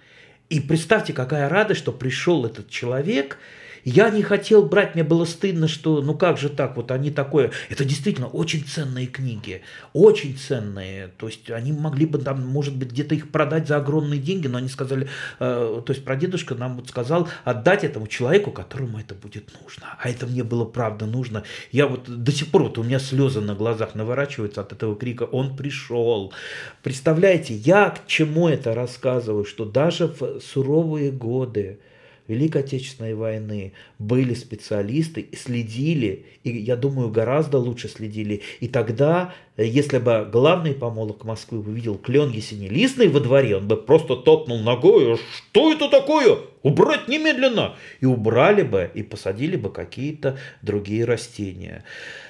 И представьте, какая радость, что пришел этот человек, я не хотел брать, мне было стыдно, что ну как же так, вот они такое. Это действительно очень ценные книги, очень ценные. То есть они могли бы там, может быть, где-то их продать за огромные деньги, но они сказали, э, то есть прадедушка нам вот сказал отдать этому человеку, которому это будет нужно. А это мне было правда нужно. Я вот до сих пор вот у меня слезы на глазах наворачиваются от этого крика «Он пришел!». Представляете, я к чему это рассказываю, что даже в суровые годы, Великой Отечественной войны были специалисты, следили, и, я думаю, гораздо лучше следили. И тогда, э, если бы главный помолок Москвы увидел клен ясенелистный во дворе, он бы просто топнул ногой, что это такое? Убрать немедленно! И убрали бы, и посадили бы какие-то другие растения.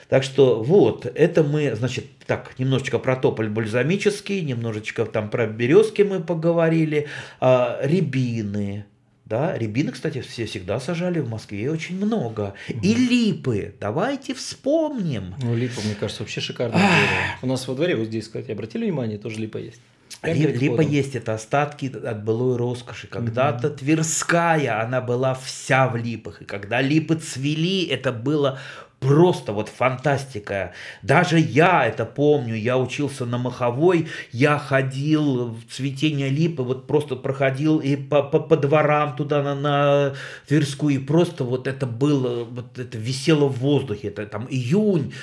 Так что вот, это мы, значит, так, немножечко про тополь бальзамический, немножечко там про березки мы поговорили, а, рябины, да, рябины, кстати, все всегда сажали в Москве очень много. И липы. Давайте вспомним. Ну, липа, мне кажется, вообще шикарное дерево. У нас во дворе, вот здесь, кстати, обратили внимание, тоже липа есть. Липа есть, это остатки от былой роскоши. Когда-то угу. Тверская, она была вся в липах. И когда липы цвели, это было просто вот фантастика. Даже я это помню, я учился на Маховой, я ходил в цветение липы, вот просто проходил и по, по, по дворам туда на, на Тверскую, и просто вот это было, вот это висело в воздухе, это там июнь,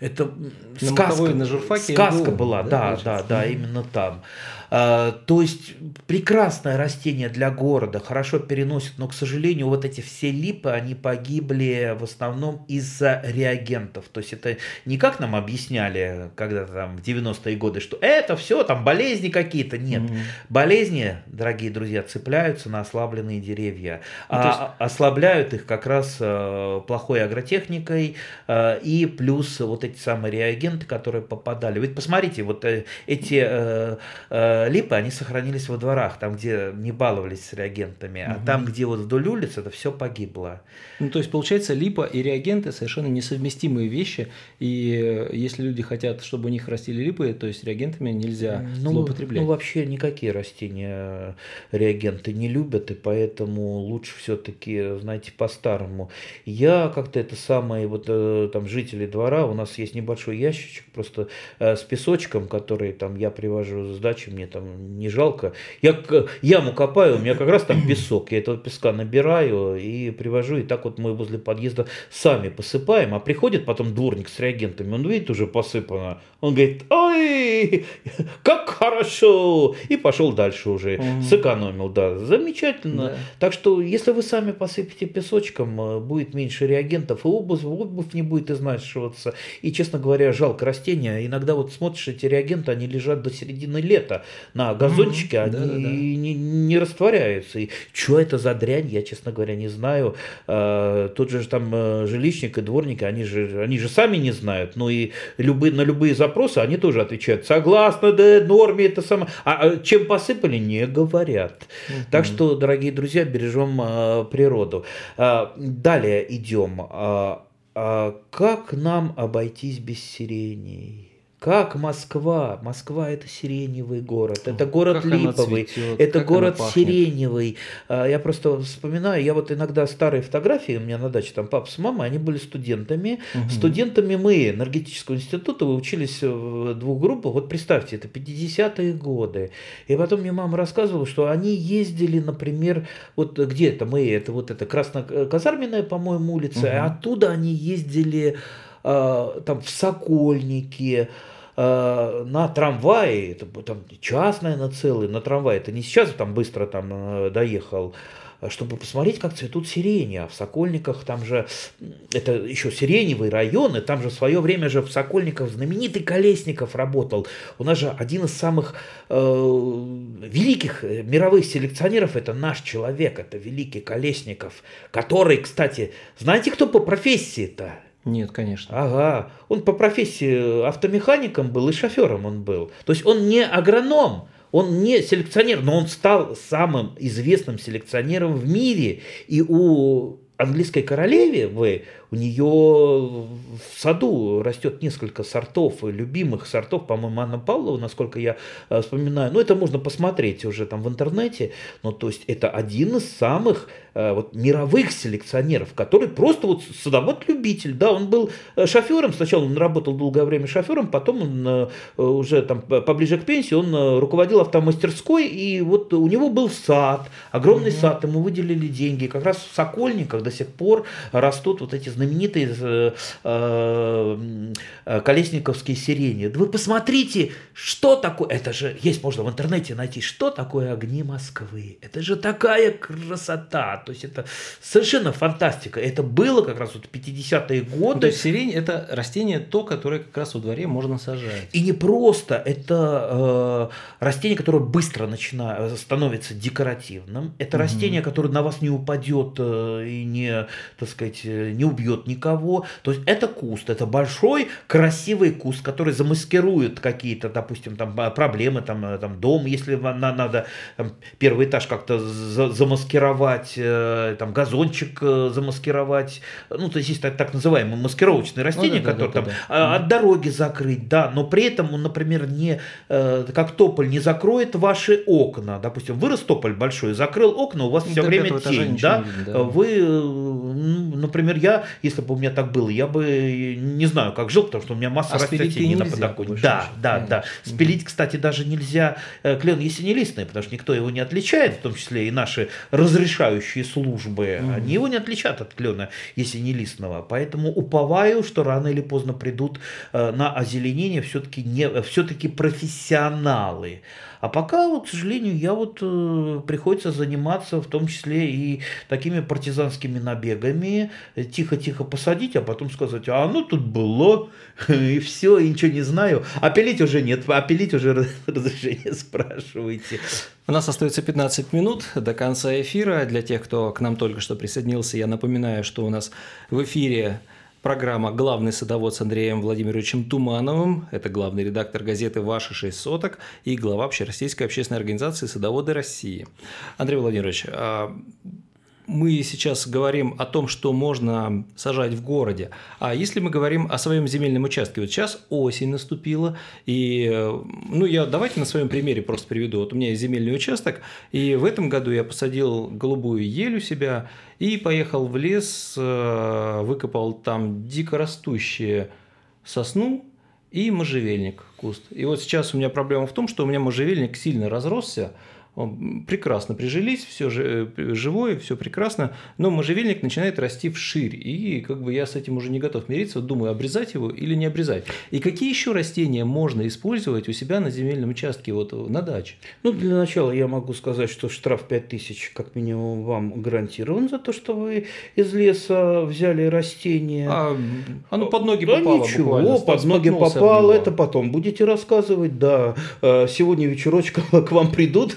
это на сказка, на журфаке сказка была, да, да, да, да, именно там. А, то есть прекрасное растение для города, хорошо переносит, но, к сожалению, вот эти все липы, они погибли в основном из-за реагентов. То есть это не как нам объясняли когда-то там в 90-е годы, что это все там болезни какие-то. Нет, mm-hmm. болезни, дорогие друзья, цепляются на ослабленные деревья. Ну, а, есть... Ослабляют их как раз э, плохой агротехникой э, и плюс вот эти самые реагенты, которые попадали. Ведь посмотрите, вот э, эти липы, они сохранились во дворах, там, где не баловались с реагентами, а угу. там, где вот вдоль улиц, это все погибло. Ну, то есть, получается, липа и реагенты совершенно несовместимые вещи, и э, если люди хотят, чтобы у них растили липы, то есть реагентами нельзя ну, злоупотреблять. Ну, вообще никакие растения реагенты не любят, и поэтому лучше все-таки, знаете, по-старому. Я как-то это самое, вот э, там жители двора, у нас есть небольшой ящичек просто э, с песочком, который там я привожу с дачи, мне там не жалко. Я яму копаю, у меня как раз там песок. Я этого песка набираю и привожу. И так вот мы возле подъезда сами посыпаем. А приходит потом дворник с реагентами, он видит уже посыпано. Он говорит, ой, как хорошо. И пошел дальше уже. Угу. Сэкономил, да. Замечательно. Да. Так что, если вы сами посыпите песочком, э, будет меньше реагентов, и обувь, обувь не будет изнашиваться, и И, честно говоря, жалко растения. Иногда вот смотришь, эти реагенты, они лежат до середины лета на газончике, mm-hmm. они да, да, да. Не, не растворяются. И что это за дрянь, я, честно говоря, не знаю. А, тот же там э, жилищник и дворники, они же, они же сами не знают. Ну и любые, на любые запросы они тоже отвечают. Согласно да, норме, это самое. А, а чем посыпали, не говорят. Mm-hmm. Так что, дорогие друзья, бережем а, природу. А, далее идем. А, а как нам обойтись без сирений? Как Москва? Москва это сиреневый город, это город как липовый, цветет, это город сиреневый. А, я просто вспоминаю, я вот иногда старые фотографии у меня на даче, там папа с мамой, они были студентами. Угу. Студентами мы энергетического института, вы учились в двух группах. Вот представьте, это 50-е годы. И потом мне мама рассказывала, что они ездили, например, вот где это мы, это вот это Красноказарменная, по-моему, улица, угу. и оттуда они ездили э, там в Сокольнике, на трамвае, это там час, наверное, целый, на трамвае, это не сейчас там быстро там э, доехал, а чтобы посмотреть, как цветут сирени. А в Сокольниках там же, это еще сиреневый район, и там же в свое время же в Сокольниках знаменитый Колесников работал. У нас же один из самых э, великих э, мировых селекционеров, это наш человек, это великий Колесников, который, кстати, знаете, кто по профессии-то? Нет, конечно. Ага. Он по профессии автомехаником был и шофером он был. То есть он не агроном, он не селекционер, но он стал самым известным селекционером в мире. И у английской королеве у нее в саду растет несколько сортов, любимых сортов, по-моему, Анна Павлова, насколько я э, вспоминаю. Ну, это можно посмотреть уже там в интернете. Ну, то есть, это один из самых э, вот, мировых селекционеров, который просто вот садовод-любитель. Да, он был э, шофером, сначала он работал долгое время шофером, потом он уже там поближе к пенсии, он руководил автомастерской, и вот у него был сад, огромный mm сад, ему выделили деньги. Как раз в Сокольниках до сих пор растут вот эти знаменитые э, э, колесниковские сирени. Вы посмотрите, что такое, это же есть, можно в интернете найти, что такое огни Москвы. Это же такая красота, то есть это совершенно фантастика. Это было как раз вот 50-е годы. Ну, то есть сирень это растение то, которое как раз во дворе можно сажать. И не просто, это э, растение, которое быстро начинает, становится декоративным. Это угу. растение, которое на вас не упадет э, и не, так сказать, э, не убьет никого. То есть это куст, это большой красивый куст, который замаскирует какие-то, допустим, там проблемы, там, э, там дом, если вам надо там, первый этаж как-то за замаскировать, э, там газончик э, замаскировать, ну то есть есть так, так называемые маскировочные растения, ну, да, которые да, да, там да. от дороги закрыть, да, но при этом он, например, не как тополь не закроет ваши окна, допустим, вырос тополь большой, закрыл окна, у вас ну, все время тень, да? Да, вы, ну, например, я если бы у меня так было, я бы не знаю, как жил, потому что у меня масса а растений на подоконнике. Да, да, да, да. Спилить, кстати, даже нельзя э, клен ясенелистный, потому что никто его не отличает, в том числе и наши разрешающие службы, mm-hmm. они его не отличат от клена ясенелистного. Поэтому уповаю, что рано или поздно придут э, на озеленение все-таки не, все-таки профессионалы. А пока, вот, к сожалению, я вот э, приходится заниматься в том числе и такими партизанскими набегами, тихо-тихо посадить, а потом сказать, а оно тут было, и все, и ничего не знаю. А пилить уже нет, а пилить уже разрешение спрашиваете. У нас остается 15 минут до конца эфира. Для тех, кто к нам только что присоединился, я напоминаю, что у нас в эфире Программа «Главный садовод» с Андреем Владимировичем Тумановым. Это главный редактор газеты «Ваши шесть соток» и глава Общероссийской общественной организации «Садоводы России». Андрей Владимирович, а мы сейчас говорим о том, что можно сажать в городе, а если мы говорим о своем земельном участке, вот сейчас осень наступила, и, ну, я давайте на своем примере просто приведу. Вот у меня есть земельный участок, и в этом году я посадил голубую ель у себя и поехал в лес, э, выкопал там дикорастущие сосну и можжевельник куст. И вот сейчас у меня проблема в том, что у меня можжевельник сильно разросся, прекрасно прижились, все же, э, живое, все прекрасно, но можжевельник начинает расти вширь, и как бы я с этим уже не готов мириться, думаю, обрезать его или не обрезать. И какие еще растения можно использовать у себя на земельном участке, вот на даче? Ну, для начала я могу сказать, что штраф 5000 как минимум вам гарантирован за то, что вы из леса взяли растение. А оно под ноги да попало ничего, под ноги попало, это потом будете рассказывать, да. Э, Сегодня вечерочком к вам придут.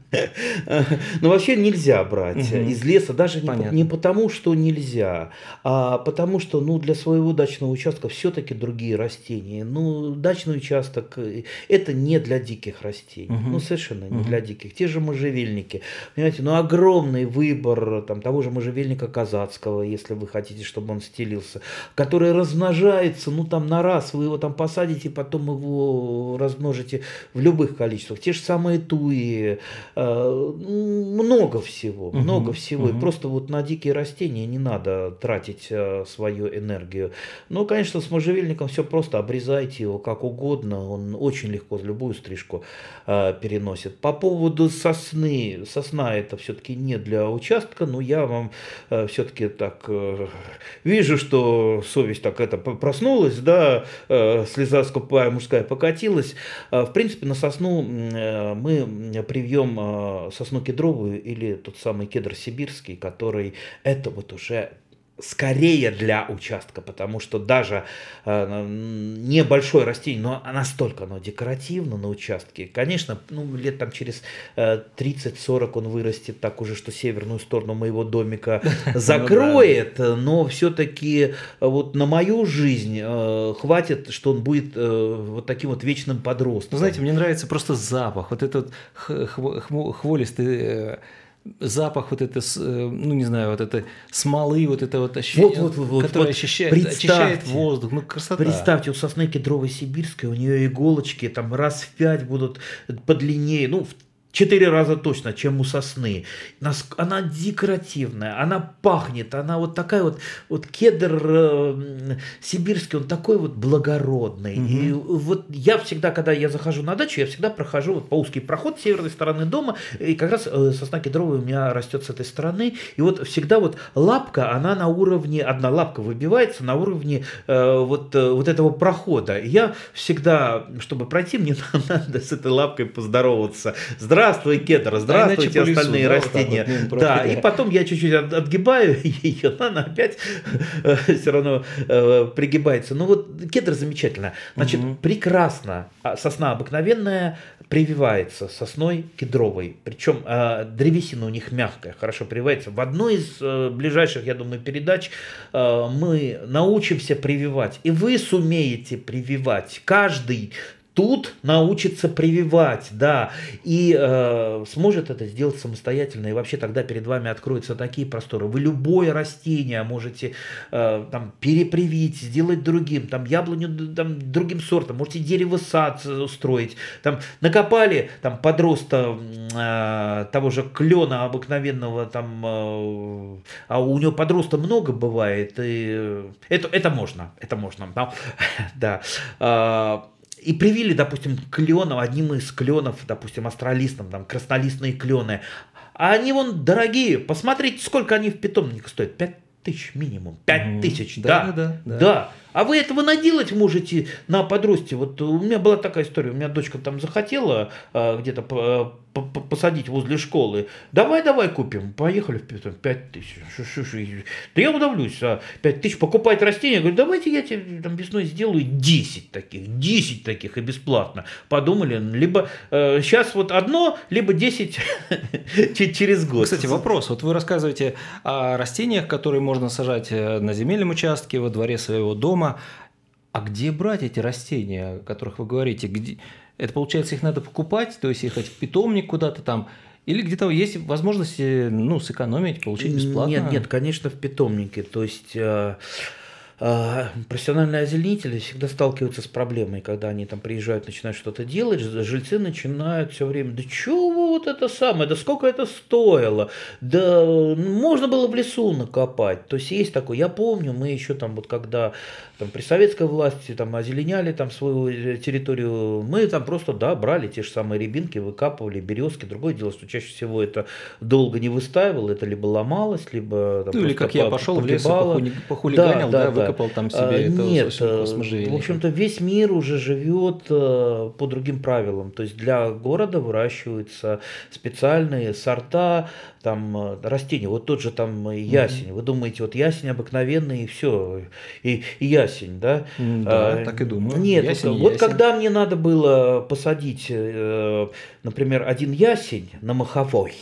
Но вообще нельзя брать Мгм. из леса, даже Понятно. не потому, что нельзя, а потому что ну, для своего дачного участка все-таки другие растения. Ну, дачный участок э, это не для диких растений. Мгм. Ну, совершенно не Мгм. для диких. Те же можжевельники. Понимаете, ну огромный выбор там, того же можжевельника казацкого, если вы хотите, чтобы он стелился, который размножается, ну там на раз, вы его там посадите, потом его размножите в любых количествах. Те же самые туи, э, ну, много всего, Мгм, много всего. И мгм. просто вот на дикие растения не надо тратить э, свою энергию. Ну, конечно, с можжевельником все просто, обрезайте его как угодно, он очень легко любую стрижку э, переносит. По поводу сосны, сосна это все-таки не для участка, но я вам все-таки так э, вижу, что совесть так это проснулась, да, э, слеза скупая мужская покатилась. Э, В принципе, на сосну э, мы привьем э, сосну кедровую или тот самый кедр сибирский, который это вот уже скорее для участка, потому что даже э, небольшое растение, но настолько оно декоративно на участке, конечно, ну, лет там через э, 30-40 он вырастет так уже, что северную сторону моего домика закроет, но все-таки вот на мою жизнь э, хватит, что он будет э, вот таким вот вечным подростком. Ну, знаете, мне нравится просто запах, вот этот хволистый э, запах вот это, э, ну не знаю, вот это смолы, вот это вот ощущение, Вот, вот, вот, которое вот ощущает, очищает воздух, ну красота. Представьте, у сосны кедровой сибирской, у нее иголочки там раз в пять будут подлиннее, ну, в четыре раза точно, чем у сосны. Она декоративная, она пахнет, она вот такая вот, вот кедр э, сибирский, он такой вот благородный. И вот я всегда, когда я захожу на дачу, я всегда прохожу вот по узкий проход с северной стороны дома, и как раз э, сосна кедровая у меня растет с этой стороны, и вот всегда вот лапка, она на уровне, одна лапка выбивается на уровне э, вот, э, вот этого прохода. И я всегда, чтобы пройти, мне надо с этой лапкой поздороваться. Здравствуй, кедр, здравствуйте, иначе по лесу, остальные да, вот растения. мимо да, и потом я чуть-чуть от- отгибаю ее, она опять все равно э, пригибается. Ну вот кедр замечательно. Значит, Мгм. прекрасно. А Сосна обыкновенная прививается сосной кедровой. Причем э, древесина у них мягкая, хорошо прививается. В одной из э, ближайших, я думаю, передач э, мы научимся прививать. И вы сумеете прививать. Каждый тут научится прививать, да, и э, сможет это сделать самостоятельно, и вообще тогда перед вами откроются такие просторы. Вы любое растение можете э, там перепривить, сделать другим, там яблоню там, другим сортом, можете дерево сад э, устроить, там накопали там подроста э, того же клена обыкновенного, там, э, а у него подроста много бывает, и э, это, это можно, это можно, да, да. А, и привили, допустим, кленом, одним из кленов, допустим, астролистом, там, краснолистные клены. А они вон дорогие. Посмотрите, сколько они в питомнике стоят. Пять тысяч минимум. Пять тысяч, Да, да. да, да. Да. А вы этого наделать можете на подросте. Вот у меня была такая история. У меня дочка там захотела а, где-то по- посадить возле школы. Давай, давай купим. Поехали в питом. Пять тысяч. Шу-. Да я удивлюсь. А, Пять тысяч покупать растения. Я говорю, давайте я тебе там весной сделаю 10 таких. 10 таких и бесплатно. Подумали. Либо сейчас вот одно, либо 10 че- через год. Кстати, вопрос. Вот вы рассказываете о растениях, которые можно сажать э, на земельном участке, во дворе своего дома. А где брать эти растения, о которых вы говорите? Где... Это получается, их надо покупать, то есть ехать в питомник куда-то там, или где-то есть возможность э, ну, сэкономить, получить бесплатно? Нет, нет, конечно, в питомнике. То есть э, профессиональные озеленители всегда сталкиваются с проблемой, когда они там приезжают, начинают что-то делать, жильцы начинают все время, да чего вот это самое, да сколько это стоило, да можно было в лесу накопать. То есть есть такое, я помню, мы еще там вот когда там, при советской власти там озеленяли там свою э, территорию, мы там просто, да, брали те же самые рябинки, выкапывали, березки. Другое дело, что чаще всего это долго не выстаивало, это либо ломалось, либо... Там, ну или как я пошел в лес и похулиганил, да, да, да, выкопал там себе а, это Нет, э, в общем-то весь мир уже живет э, по другим правилам. То есть для города выращиваются специальные сорта, там растения. Вот тот же там ясень. Mm-hmm. Вы думаете, вот ясень обыкновенный и все, и, и ясень да? Да, а, так и думаю. Нет, ясень, вот ясень. когда мне надо было посадить, э, например, один ясень на маховой,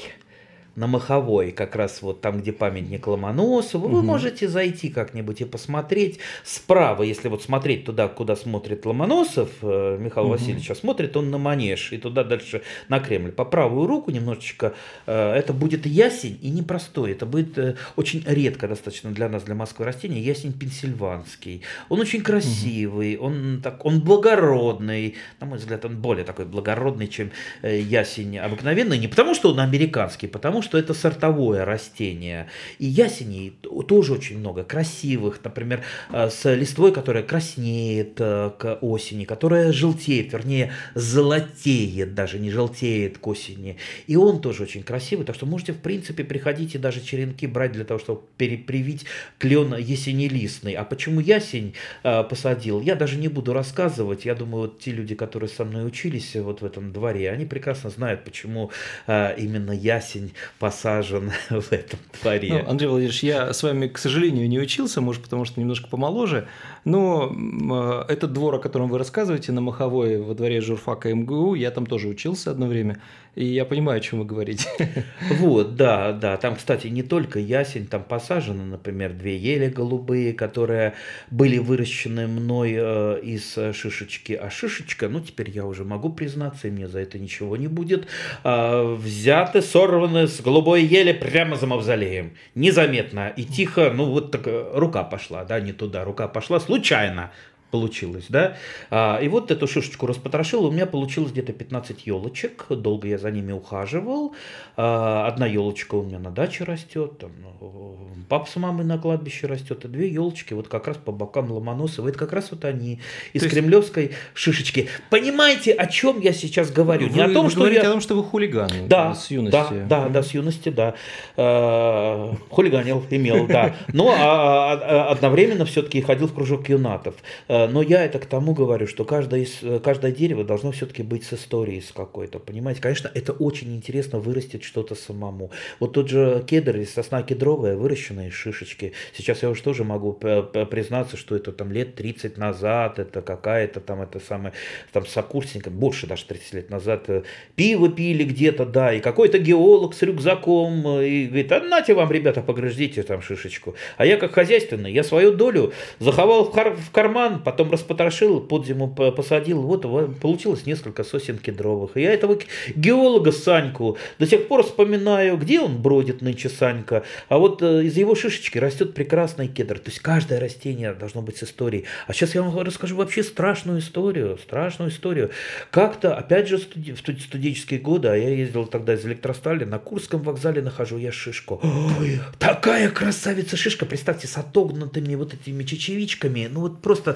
на Маховой, как раз вот там, где памятник Ломоносову, угу. вы можете зайти как-нибудь и посмотреть справа, если вот смотреть туда, куда смотрит Ломоносов, э, Михаил угу. Васильевич, а смотрит он на Манеж и туда дальше на Кремль. По правую руку немножечко э, это будет ясень и непростой, это будет э, очень редко достаточно для нас, для Москвы растение, ясень пенсильванский. Он очень красивый, угу. он, так, он благородный, на мой взгляд, он более такой благородный, чем ясень обыкновенный, не потому что он американский, потому что что это сортовое растение. И ясеней тоже очень много, красивых, например, э, с листвой, которая краснеет э, к осени, которая желтеет, вернее, золотеет, даже не желтеет к осени. И он тоже очень красивый, так что можете, в принципе, приходить и даже черенки брать для того, чтобы привить клен ясенелистный. А почему ясень э, посадил, я даже не буду рассказывать. Я думаю, вот те люди, которые со мной учились вот в этом дворе, они прекрасно знают, почему именно ясень посажен в этом дворе. Ну, Андрей Владимирович, я с вами, к сожалению, не учился, может, потому что немножко помоложе, но э, этот двор, о котором вы рассказываете, на Маховой во дворе журфака МГУ, я там тоже учился одно время. И я понимаю, о чем вы говорите. Вот, да, да. Там, кстати, не только ясень, там посажены, например, две ели голубые, которые были выращены мной э, из шишечки. А шишечка, ну, теперь я уже могу признаться, и мне за это ничего не будет, э, взяты, сорваны с голубой ели прямо за мавзолеем. Незаметно и тихо, ну, вот так э, рука пошла, да, не туда, рука пошла случайно случайно получилось, да. А, и вот эту шишечку распотрошил, у меня получилось где-то 15 елочек, долго я за ними ухаживал. А, одна елочка у меня на даче растет, там, ну, папа с мамой на кладбище растет, и две елочки вот как раз по бокам Ломоносова. Это как раз вот они из То кремлевской есть... шишечки. Понимаете, о чем я сейчас говорю? Вы, Не о том, вы что говорите я... о том, что вы хулиган. Да, с юности. Да, да, да, с юности, да. А, хулиганил, имел, да. Но а, а, одновременно все-таки ходил в кружок юнатов. Э, но я это к тому говорю, что каждое, из, э, каждое дерево должно все-таки быть с историей с какой-то, понимаете? Конечно, это очень интересно вырастить что-то самому. Вот тот же кедр или сосна кедровая, выращенная из шишечки. Сейчас я уже тоже могу признаться, что это там лет 30 назад, это какая-то там, это самое, там сокурсника, больше даже 30 лет назад, э, пиво пили где-то, да, и какой-то геолог с рюкзаком, и говорит, а нате вам, ребята, погрызите там шишечку. А я как хозяйственный, я свою долю заховал в карман, потом распотрошил, под зиму посадил, вот получилось несколько сосен кедровых. И я этого геолога Саньку до сих пор вспоминаю, где он бродит нынче Санька, а вот э, из его шишечки растет прекрасный кедр. То есть каждое растение должно быть с историей. А сейчас я вам расскажу вообще страшную историю, страшную историю. Как-то, опять же, студи в студенческие годы, а я ездил тогда из электростали, на Курском вокзале нахожу я шишку. Ой, такая красавица шишка, представьте, с отогнутыми вот этими чечевичками, ну вот просто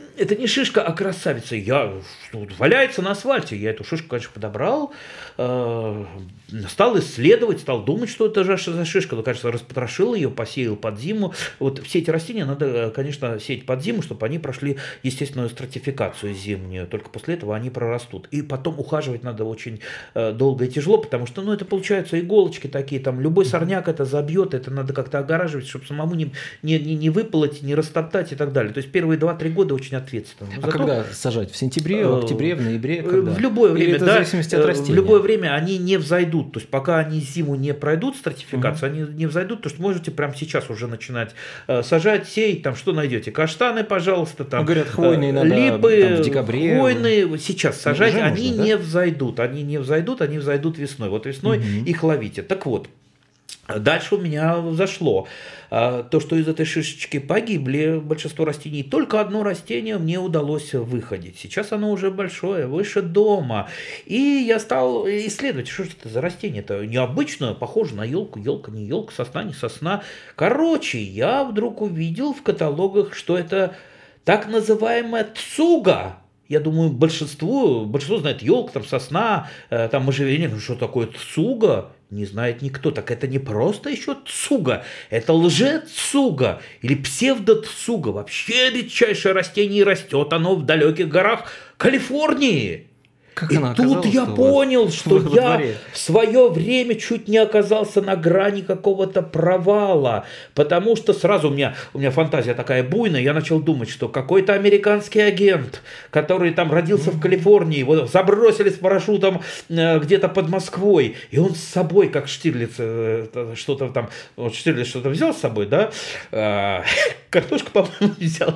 это не шишка, а красавица. Я ну, валяется на асфальте. Я эту шишку, конечно, подобрал, э, стал исследовать, стал думать, что это же за шишка. Ну, конечно, распотрошил ее, посеял под зиму. Вот все эти растения надо, э, конечно, сеять под зиму, чтобы они прошли естественную стратификацию зимнюю. Только после этого они прорастут. И потом ухаживать надо очень э, долго и тяжело, потому что, ну, это получаются иголочки такие, там любой сорняк это забьет, это надо как-то огораживать, чтобы самому не, не, не, не выполоть, не растоптать и так далее. То есть первые 2-3 года очень ответственно. Но а зато, когда сажать? В сентябре, в октябре, в ноябре? Когда? В любое время, да. В зависимости от растения? В любое время они не взойдут. То есть пока они зиму не пройдут стратификацию, угу. они не взойдут, то что можете прямо сейчас уже начинать э, сажать, сеять, там что найдете? Каштаны, пожалуйста, там. Ну, говорят, хвойные надо липы, там, в декабре. Хвойные сейчас ну, сажать, они можно, не да? взойдут. Они не взойдут, они взойдут весной. Вот весной угу. их ловите. Так вот, Дальше у меня зашло а, то, что из этой шишечки погибли большинство растений. Только одно растение мне удалось выходить. Сейчас оно уже большое, выше дома. И я стал исследовать, что же это за растение-то необычное, похоже на елку, елка не елка, сосна не сосна. Короче, я вдруг увидел в каталогах, что это так называемая цуга. Я думаю, большинство, большинство знает елка, там сосна, э, там можжевельник, что такое цуга не знает никто. Так это не просто еще цуга, это лжецуга или псевдоцуга. Вообще редчайшее растение растет оно в далеких горах Калифорнии. Как и она тут я понял, что я в свое время чуть не оказался на грани какого-то провала, потому что сразу у меня, у меня фантазия такая буйная, я начал думать, что какой-то американский агент, который там родился в Калифорнии, его забросили с парашютом э, где-то под Москвой, и он с собой, как Штирлиц, э, что-то там, вот Штирлиц что-то взял с собой, да, э, картошку, по-моему, взял,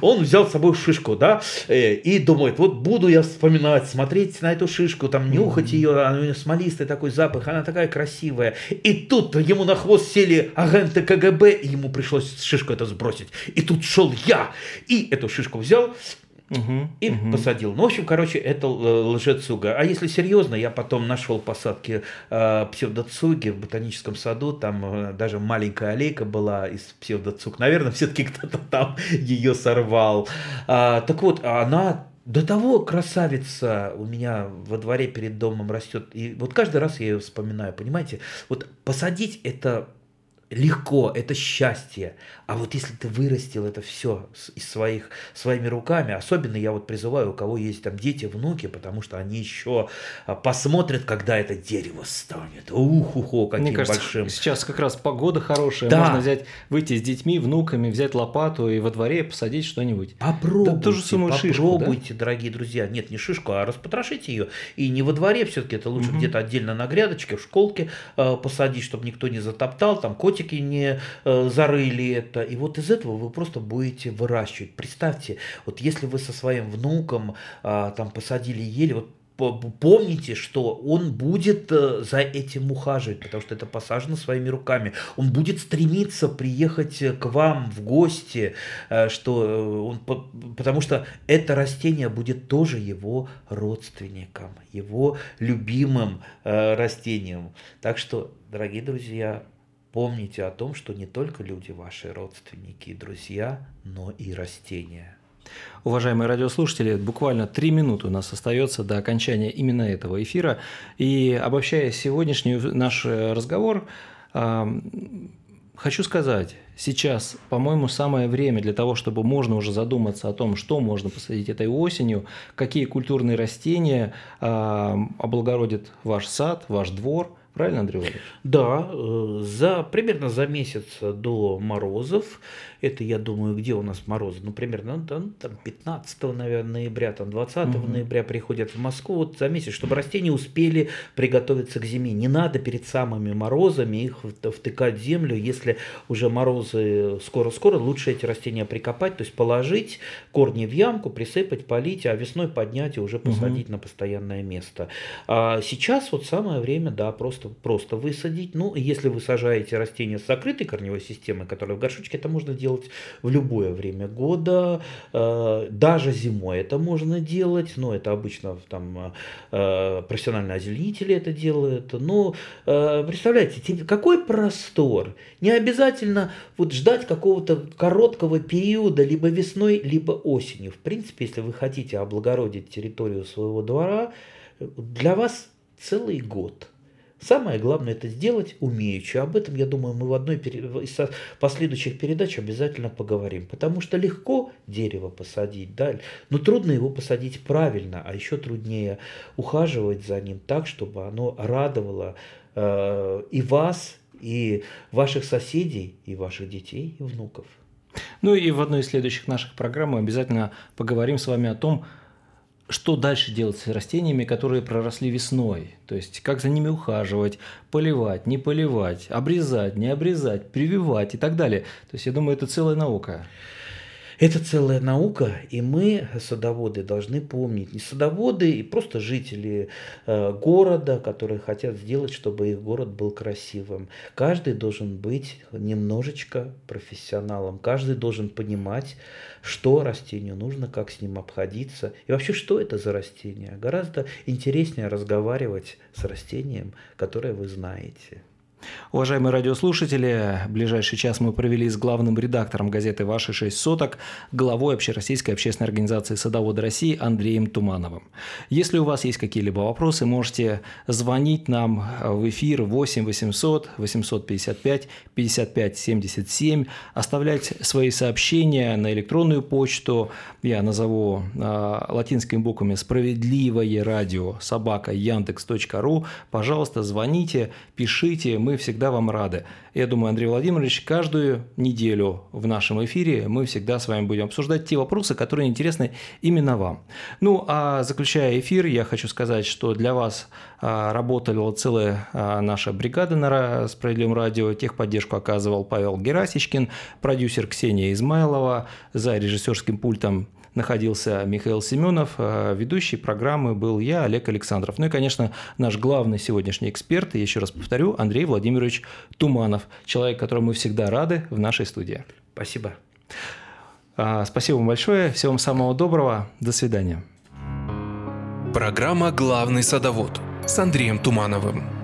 он взял с собой шишку, да, и думает, вот буду я вспоминать смотреть на эту шишку, там нюхать ее, она у нее смолистый такой запах, она такая красивая. И тут ему на хвост сели агенты КГБ, и ему пришлось шишку это сбросить. И тут шел я, и эту шишку взял, Угу, и угу. посадил. Ну, в общем, короче, это лжецуга. А если серьезно, я потом нашел посадки э, псевдоцуги в ботаническом саду. Там э, даже маленькая аллейка была из псевдоцуг. Наверное, все-таки кто-то там ее сорвал. А, так вот, она до того красавица у меня во дворе перед домом растет. И вот каждый раз я ее вспоминаю, понимаете? Вот посадить это легко, это счастье. А вот если ты вырастил это все из своих, своими руками, особенно я вот призываю, у кого есть там дети, внуки, потому что они еще а, посмотрят, когда это дерево станет. Ух-ухо, каким Мне кажется, большим. Сейчас как раз погода хорошая, да. можно взять, выйти с детьми, внуками, взять лопату и во дворе посадить что-нибудь. Попробуйте, да, ту же самую попробуйте, шишку, да? дорогие друзья. Нет, не шишку, а распотрошите ее. И не во дворе все-таки, это лучше угу. где-то отдельно на грядочке, в школке э, посадить, чтобы никто не затоптал, там котики не э, зарыли это и вот из этого вы просто будете выращивать. Представьте, вот если вы со своим внуком а, там посадили ели, вот помните, что он будет э, за этим ухаживать, потому что это посажено своими руками. Он будет стремиться приехать к вам в гости, э, что э, он, потому что это растение будет тоже его родственником, его любимым растением. Так что, дорогие друзья, Помните о том, что не только люди ваши родственники и друзья, но и растения. Уважаемые радиослушатели, буквально три минуты у нас остается до окончания именно этого эфира. И обобщая сегодняшний наш разговор, хочу сказать, сейчас, по-моему, самое время для того, чтобы можно уже задуматься о том, что можно посадить этой осенью, какие культурные растения облагородят ваш сад, ваш двор – Правильно, Андрей Владимирович? Да, э, за, примерно за месяц до морозов это, я думаю, где у нас морозы? Ну, примерно ну, там, там 15 наверное, ноября, там 20 угу. ноября приходят в Москву вот за месяц, чтобы растения успели приготовиться к зиме. Не надо перед самыми морозами их втыкать в землю. Если уже морозы скоро-скоро, лучше эти растения прикопать, то есть положить корни в ямку, присыпать, полить, а весной поднять и уже посадить угу. на постоянное место. А сейчас вот самое время, да, просто, просто высадить. Ну, если вы сажаете растения с закрытой корневой системой, которые в горшочке, это можно делать в любое время года, э, даже зимой это можно делать, но это обычно там э, профессиональные озеленители это делают. Но э, представляете, какой простор. Не обязательно вот ждать какого-то короткого периода либо весной, либо осенью. В принципе, если вы хотите облагородить территорию своего двора, для вас целый год – Самое главное это сделать умеючи. Об этом, я думаю, мы в одной из последующих передач обязательно поговорим. Потому что легко дерево посадить, да, но трудно его посадить правильно, а еще труднее ухаживать за ним так, чтобы оно радовало э, и вас, и ваших соседей, и ваших детей, и внуков. Ну и в одной из следующих наших программ мы обязательно поговорим с вами о том, что дальше делать с растениями, которые проросли весной? То есть, как за ними ухаживать, поливать, не поливать, обрезать, не обрезать, прививать и так далее. То есть, я думаю, это целая наука. Это целая наука, и мы, садоводы, должны помнить, не садоводы и просто жители э, города, которые хотят сделать, чтобы их город был красивым. Каждый должен быть немножечко профессионалом, каждый должен понимать, что растению нужно, как с ним обходиться, и вообще, что это за растение. Гораздо интереснее разговаривать с растением, которое вы знаете. Уважаемые радиослушатели, ближайший час мы провели с главным редактором газеты «Ваши шесть соток», главой Общероссийской общественной организации «Садоводы России» Андреем Тумановым. Если у вас есть какие-либо вопросы, можете звонить нам в эфир 8 800 855 55 77, оставлять свои сообщения на электронную почту, я назову э, латинскими буквами «Справедливое радио» собака яндекс.ру. Пожалуйста, звоните, пишите, мы всегда вам рады. Я думаю, Андрей Владимирович, каждую неделю в нашем эфире мы всегда с вами будем обсуждать те вопросы, которые интересны именно вам. Ну, а заключая эфир, я хочу сказать, что для вас а, работала целая а, наша бригада на Справедливом радио. Техподдержку оказывал Павел Герасичкин, продюсер Ксения Измайлова, за режиссерским пультом находился Михаил Семенов, а ведущий программы был я, Олег Александров. Ну и, конечно, наш главный сегодняшний эксперт, я еще раз повторю, Андрей Владимирович Туманов, человек, которому мы всегда рады в нашей студии. Спасибо. А, спасибо вам большое, всего вам самого доброго, до свидания. Программа «Главный садовод» с Андреем Тумановым.